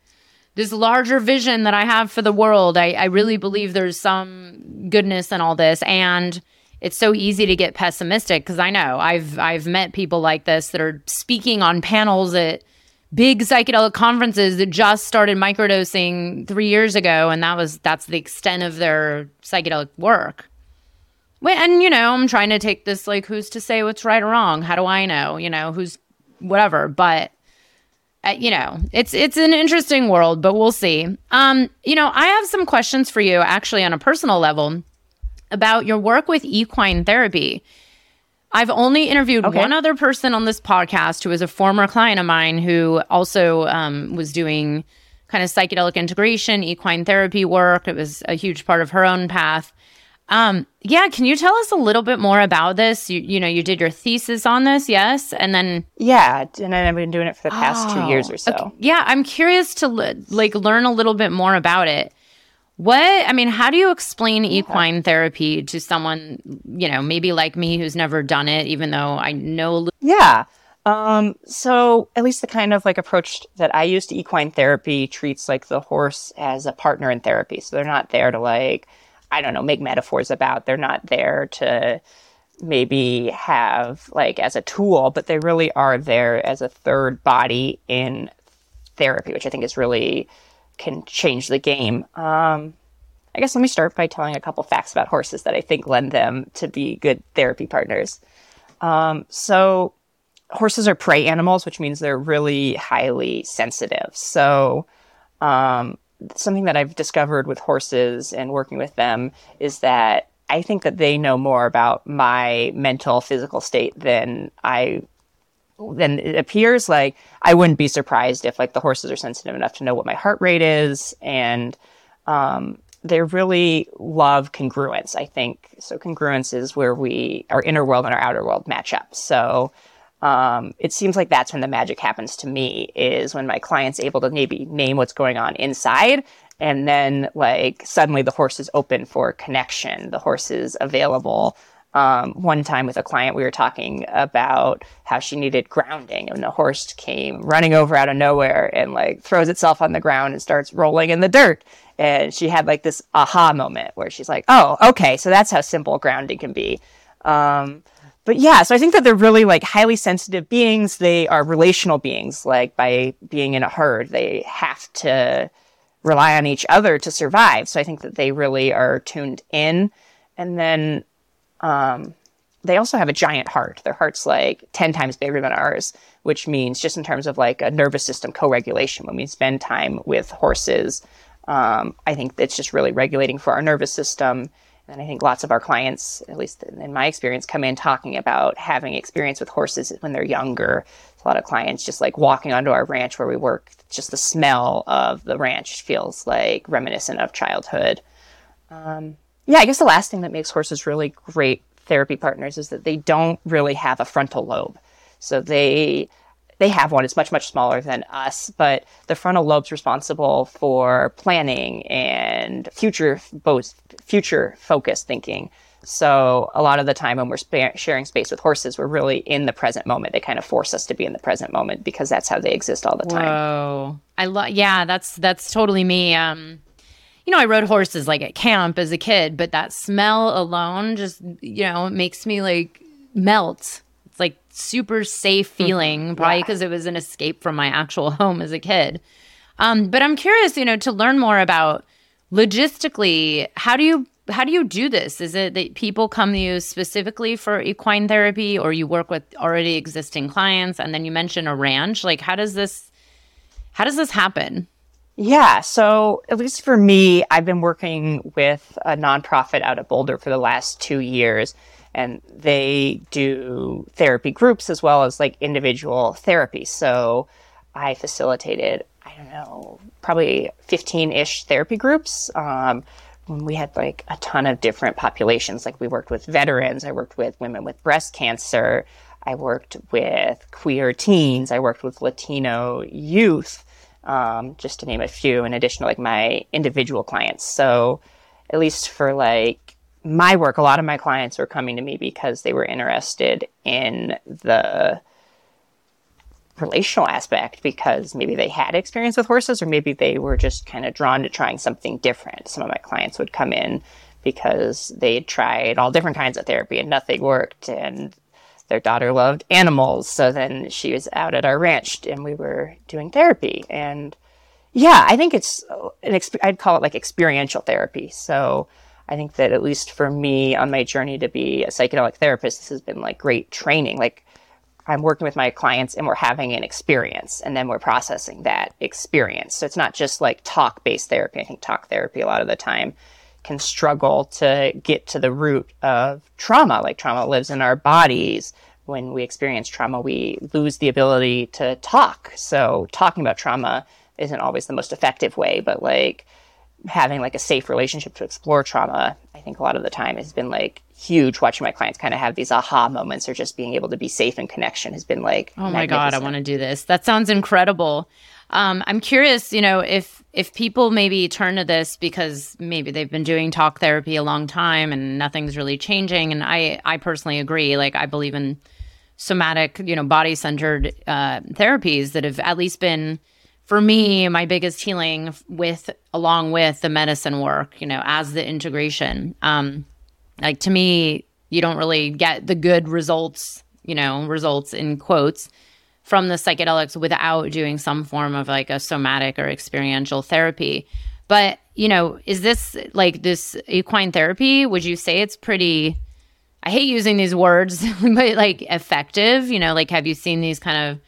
this larger vision that I have for the world. I, I really believe there's some goodness in all this. And it's so easy to get pessimistic because I know I've I've met people like this that are speaking on panels at big psychedelic conferences that just started microdosing three years ago, and that was that's the extent of their psychedelic work. And you know, I'm trying to take this like, who's to say what's right or wrong? How do I know? You know, who's whatever. But uh, you know, it's it's an interesting world, but we'll see. Um, you know, I have some questions for you actually on a personal level about your work with equine therapy. I've only interviewed okay. one other person on this podcast who is a former client of mine who also um, was doing kind of psychedelic integration, equine therapy work. It was a huge part of her own path. Um, yeah, can you tell us a little bit more about this? You, you know, you did your thesis on this, yes, and then yeah, and then I've been doing it for the past oh, two years or so. Okay. Yeah, I'm curious to like learn a little bit more about it. What I mean, how do you explain equine therapy to someone, you know, maybe like me who's never done it, even though I know? Yeah. Um, so at least the kind of like approach that I use to equine therapy treats like the horse as a partner in therapy. So they're not there to like I don't know, make metaphors about. They're not there to maybe have like as a tool, but they really are there as a third body in therapy, which I think is really can change the game. Um, I guess let me start by telling a couple facts about horses that I think lend them to be good therapy partners. Um, so, horses are prey animals, which means they're really highly sensitive. So, um, something that I've discovered with horses and working with them is that I think that they know more about my mental physical state than I than it appears. Like I wouldn't be surprised if like the horses are sensitive enough to know what my heart rate is. And um, they really love congruence I think. So congruence is where we our inner world and our outer world match up. So um, it seems like that's when the magic happens to me is when my client's able to maybe name what's going on inside and then like suddenly the horse is open for connection. The horse is available. Um, one time with a client we were talking about how she needed grounding and the horse came running over out of nowhere and like throws itself on the ground and starts rolling in the dirt. And she had like this aha moment where she's like oh okay so that's how simple grounding can be. Um, but yeah, so I think that they're really like highly sensitive beings. They are relational beings. Like by being in a herd, they have to rely on each other to survive. So I think that they really are tuned in. And then um, they also have a giant heart. Their heart's like 10 times bigger than ours, which means just in terms of like a nervous system co-regulation, when we spend time with horses, um, I think it's just really regulating for our nervous system and I think lots of our clients, at least in my experience, come in talking about having experience with horses when they're younger. A lot of clients just like walking onto our ranch where we work, just the smell of the ranch feels like reminiscent of childhood. Um, yeah, I guess the last thing that makes horses really great therapy partners is that they don't really have a frontal lobe. So they they have one. It's much, much smaller than us, but the frontal lobe's responsible for planning and future, both future focused thinking. So a lot of the time when we're sharing space with horses, we're really in the present moment. They kind of force us to be in the present moment because that's how they exist all the time. Whoa. I love, yeah, that's, that's totally me. Um, you know, I rode horses like at camp as a kid, but that smell alone just, you know, makes me like melt super safe mm-hmm. feeling, probably because yeah. it was an escape from my actual home as a kid. Um, but I'm curious, you know, to learn more about logistically, how do you how do you do this? Is it that people come to you specifically for equine therapy, or you work with already existing clients, and then you mention a ranch? Like, how does this how does this happen? Yeah, so at least for me, I've been working with a nonprofit out of Boulder for the last two years and they do therapy groups as well as like individual therapy. So I facilitated, I don't know, probably 15 ish therapy groups. Um, we had like a ton of different populations, like we worked with veterans, I worked with women with breast cancer, I worked with queer teens, I worked with Latino youth, um, just to name a few, in addition to like my individual clients. So at least for like my work, a lot of my clients were coming to me because they were interested in the relational aspect because maybe they had experience with horses or maybe they were just kind of drawn to trying something different. Some of my clients would come in because they had tried all different kinds of therapy and nothing worked and their daughter loved animals. So then she was out at our ranch and we were doing therapy. And yeah, I think it's an, exp- I'd call it like experiential therapy. So I think that at least for me on my journey to be a psychedelic therapist, this has been like great training. Like I'm working with my clients and we're having an experience and then we're processing that experience. So it's not just like talk based therapy. I think talk therapy a lot of the time can struggle to get to the root of trauma. Like trauma lives in our bodies. When we experience trauma, we lose the ability to talk. So talking about trauma isn't always the most effective way, but like having like a safe relationship to explore trauma, I think a lot of the time has been like huge. Watching my clients kind of have these aha moments or just being able to be safe in connection has been like, oh my God, I want to do this. That sounds incredible. Um, I'm curious, you know, if if people maybe turn to this because maybe they've been doing talk therapy a long time and nothing's really changing, and I I personally agree. Like I believe in somatic, you know, body centered uh, therapies that have at least been for me my biggest healing with along with the medicine work. You know, as the integration. Um, like to me, you don't really get the good results. You know, results in quotes from the psychedelics without doing some form of like a somatic or experiential therapy. But, you know, is this like this equine therapy? Would you say it's pretty, I hate using these words, but like effective? You know, like have you seen these kind of,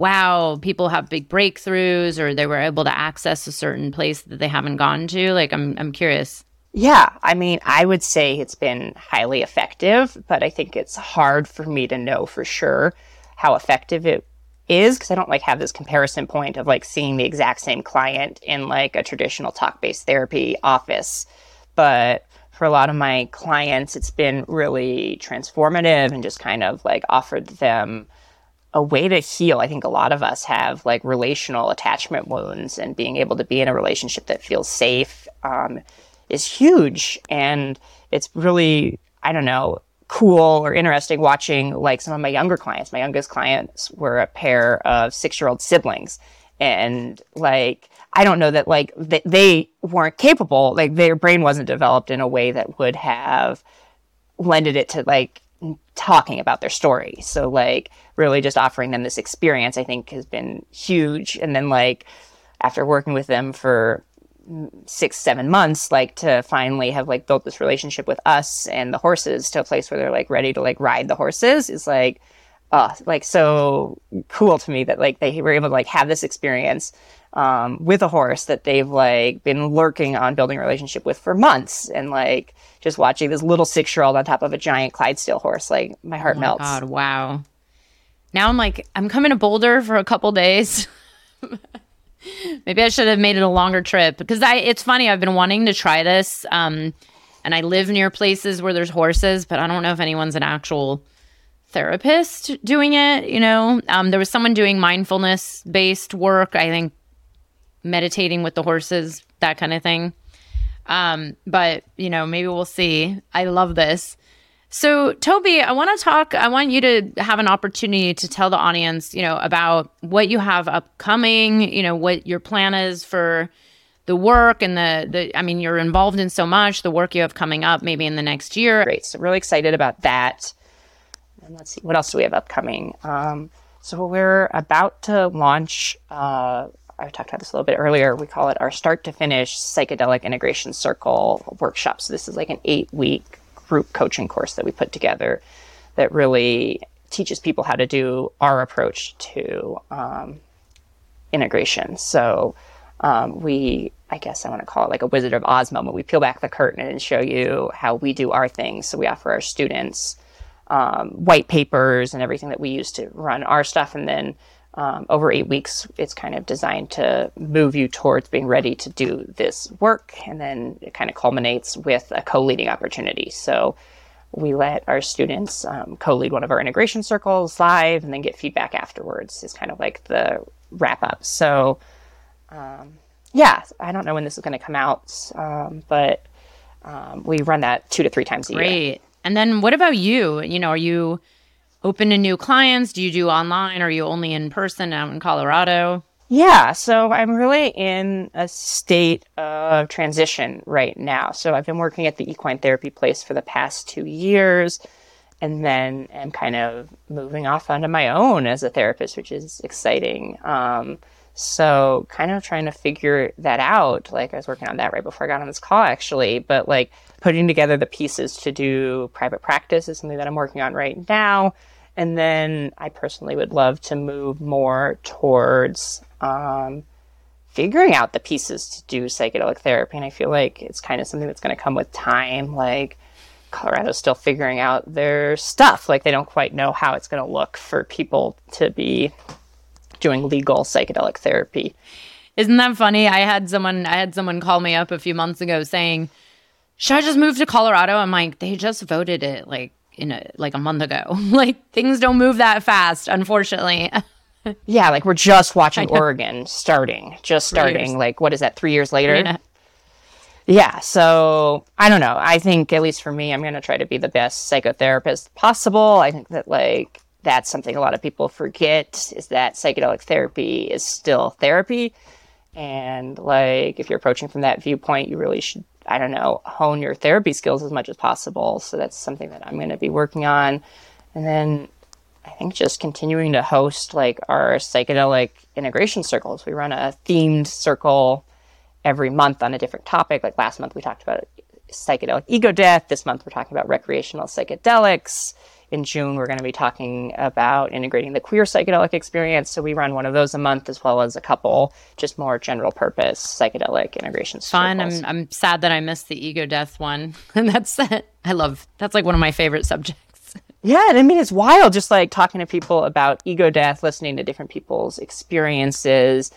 wow, people have big breakthroughs or they were able to access a certain place that they haven't gone to? Like, I'm, I'm curious. Yeah, I mean, I would say it's been highly effective, but I think it's hard for me to know for sure how effective it is because I don't like have this comparison point of like seeing the exact same client in like a traditional talk based therapy office. But for a lot of my clients, it's been really transformative and just kind of like offered them a way to heal. I think a lot of us have like relational attachment wounds, and being able to be in a relationship that feels safe um, is huge. And it's really, I don't know, cool or interesting watching like some of my younger clients. My youngest clients were a pair of six year old siblings. And like, I don't know that like they, they weren't capable, like their brain wasn't developed in a way that would have lended it to like talking about their story. So like really just offering them this experience, I think has been huge. And then like after working with them for six seven months like to finally have like built this relationship with us and the horses to a place where they're like ready to like ride the horses is like uh like so cool to me that like they were able to like have this experience um, with a horse that they've like been lurking on building a relationship with for months and like just watching this little six year old on top of a giant Clydesdale horse like my heart oh my melts God, wow now i'm like i'm coming to boulder for a couple days Maybe I should have made it a longer trip because I. It's funny. I've been wanting to try this, um, and I live near places where there's horses, but I don't know if anyone's an actual therapist doing it. You know, um, there was someone doing mindfulness based work. I think meditating with the horses, that kind of thing. Um, but you know, maybe we'll see. I love this. So, Tobey, I want to talk. I want you to have an opportunity to tell the audience, you know, about what you have upcoming. You know, what your plan is for the work and the the. I mean, you're involved in so much. The work you have coming up, maybe in the next year. Great. So, really excited about that. And let's see, what else do we have upcoming? Um, so, we're about to launch. Uh, I talked about this a little bit earlier. We call it our start to finish psychedelic integration circle workshop. So, this is like an eight week group coaching course that we put together that really teaches people how to do our approach to um, integration. So um, we, I guess I want to call it like a Wizard of Oz moment. We peel back the curtain and show you how we do our things. So we offer our students um, white papers and everything that we use to run our stuff, and then um, over eight weeks, it's kind of designed to move you towards being ready to do this work. And then it kind of culminates with a co leading opportunity. So we let our students um, co lead one of our integration circles live and then get feedback afterwards, is kind of like the wrap up. So, um, yeah, I don't know when this is going to come out, um, but um, we run that two to three times a Great. year. Great. And then what about you? You know, are you open to new clients? Do you do online? Are you only in person out in Colorado? Yeah, so I'm really in a state of transition right now. So I've been working at the equine therapy place for the past two years, and then am kind of moving off onto my own as a therapist, which is exciting. Um, so kind of trying to figure that out. Like I was working on that right before I got on this call, actually, but like putting together the pieces to do private practice is something that I'm working on right now. And then I personally would love to move more towards um, figuring out the pieces to do psychedelic therapy. And I feel like it's kind of something that's going to come with time. Like Colorado's still figuring out their stuff. Like they don't quite know how it's going to look for people to be doing legal psychedelic therapy. Isn't that funny? I had someone I had someone call me up a few months ago saying, "Should I just move to Colorado?" I'm like, "They just voted it like in a like a month ago. like things don't move that fast, unfortunately." yeah, like we're just watching Oregon starting, just starting. Like what is that? Three years later. Yeah, so I don't know. I think at least for me, I'm going to try to be the best psychotherapist possible. I think that like that's something a lot of people forget is that psychedelic therapy is still therapy. And like if you're approaching from that viewpoint, you really should I don't know, hone your therapy skills as much as possible. So that's something that I'm going to be working on. And then I think just continuing to host like our psychedelic integration circles. We run a themed circle every month on a different topic. Like last month we talked about psychedelic ego death. This month we're talking about recreational psychedelics in June, we're going to be talking about integrating the queer psychedelic experience. So we run one of those a month, as well as a couple just more general purpose psychedelic integration. Fun. I'm I'm sad that I missed the ego death one, and that's it. I love that's like one of my favorite subjects. Yeah, and I mean it's wild just like talking to people about ego death, listening to different people's experiences,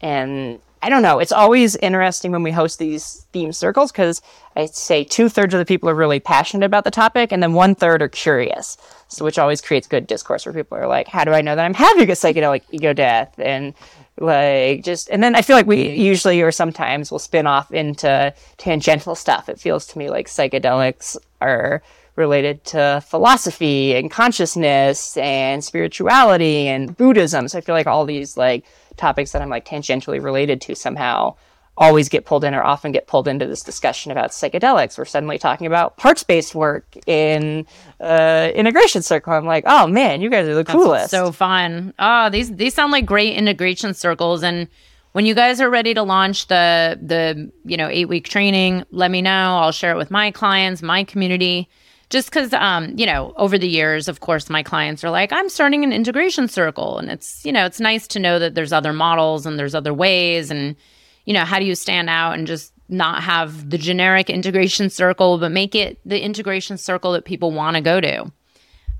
and I don't know. It's always interesting when we host these theme circles because I'd say two thirds of the people are really passionate about the topic, and then one third are curious. So, which always creates good discourse where people are like, "How do I know that I'm having a psychedelic ego death?" And like just, and then I feel like we usually or sometimes will spin off into tangential stuff. It feels to me like psychedelics are related to philosophy and consciousness and spirituality and Buddhism. So I feel like all these like topics that I'm like tangentially related to somehow always get pulled in or often get pulled into this discussion about psychedelics. We're suddenly talking about parts based work in uh, integration circle. I'm like, oh man, you guys are the That's coolest. So fun. Oh, these these sound like great integration circles. And when you guys are ready to launch the the you know eight week training, let me know. I'll share it with my clients, my community just because um, you know over the years of course my clients are like i'm starting an integration circle and it's you know it's nice to know that there's other models and there's other ways and you know how do you stand out and just not have the generic integration circle but make it the integration circle that people want to go to.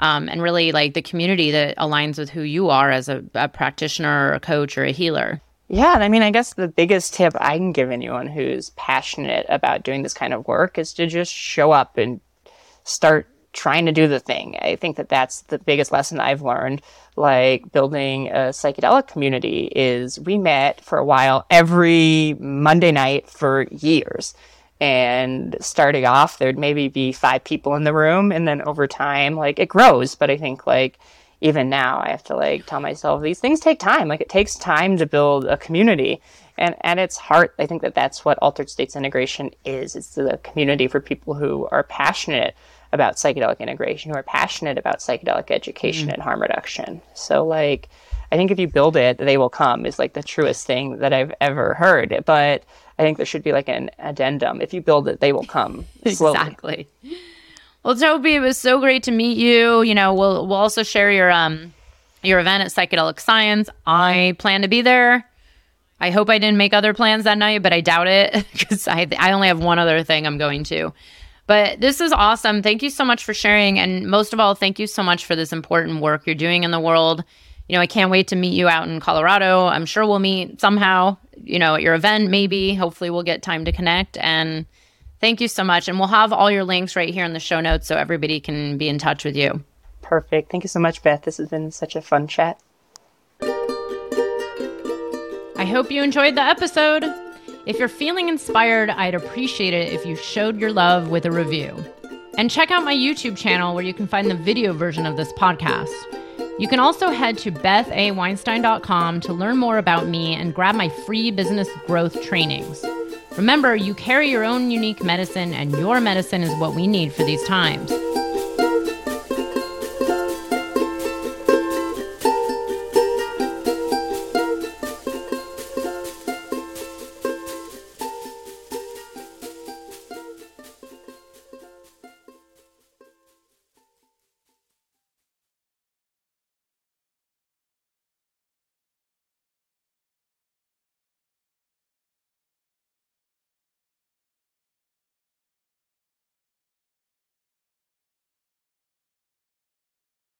Um, and really like the community that aligns with who you are as a, a practitioner or a coach or a healer. Yeah, I mean, I guess the biggest tip I can give anyone who's passionate about doing this kind of work is to just show up and start trying to do the thing. I think that that's the biggest lesson I've learned. Like building a psychedelic community is we met for a while every Monday night for years. And starting off, there'd maybe be five people in the room. And then over time, like it grows. But I think like even now, I have to like tell myself these things take time. Like it takes time to build a community. And at its heart, I think that that's what altered states integration is. It's the community for people who are passionate about psychedelic integration, who are passionate about psychedelic education mm. and harm reduction. So, like, I think if you build it, they will come is like the truest thing that I've ever heard. But I think there should be like an addendum. If you build it, they will come. Exactly. Well, Tobey, it was so great to meet you. You know, we'll we'll also share your um your event at Psychedelic Science. I plan to be there. I hope I didn't make other plans that night, but I doubt it because I I only have one other thing I'm going to. But this is awesome. Thank you so much for sharing. And most of all, thank you so much for this important work you're doing in the world. You know, I can't wait to meet you out in Colorado. I'm sure we'll meet somehow, you know, at your event, maybe. Hopefully, we'll get time to connect. And thank you so much. And we'll have all your links right here in the show notes so everybody can be in touch with you. Perfect. Thank you so much, Beth. This has been such a fun chat. I hope you enjoyed the episode. If you're feeling inspired, I'd appreciate it if you showed your love with a review. And check out my YouTube channel where you can find the video version of this podcast. You can also head to bethaweinstein.com to learn more about me and grab my free business growth trainings. Remember, you carry your own unique medicine, and your medicine is what we need for these times.